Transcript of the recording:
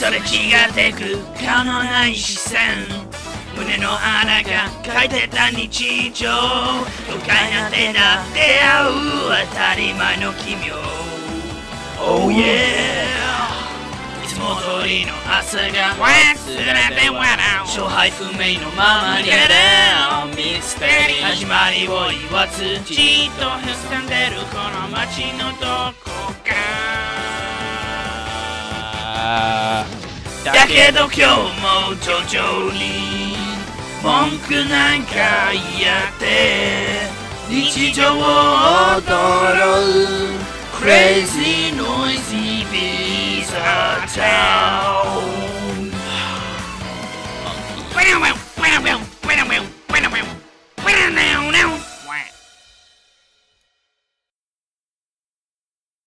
それ違ってく顔のない視線胸の穴が書いてた日常都会なんてな出会う当たり前の奇妙 Oh yeah いつも通りの朝が忘れて笑う勝敗不明のままにミステリー始まりを言わずじっと潜んでるこの街のどこか。だけど今日も徐々に文句なんか言って。日常を踊る Crazy noisy bizarre town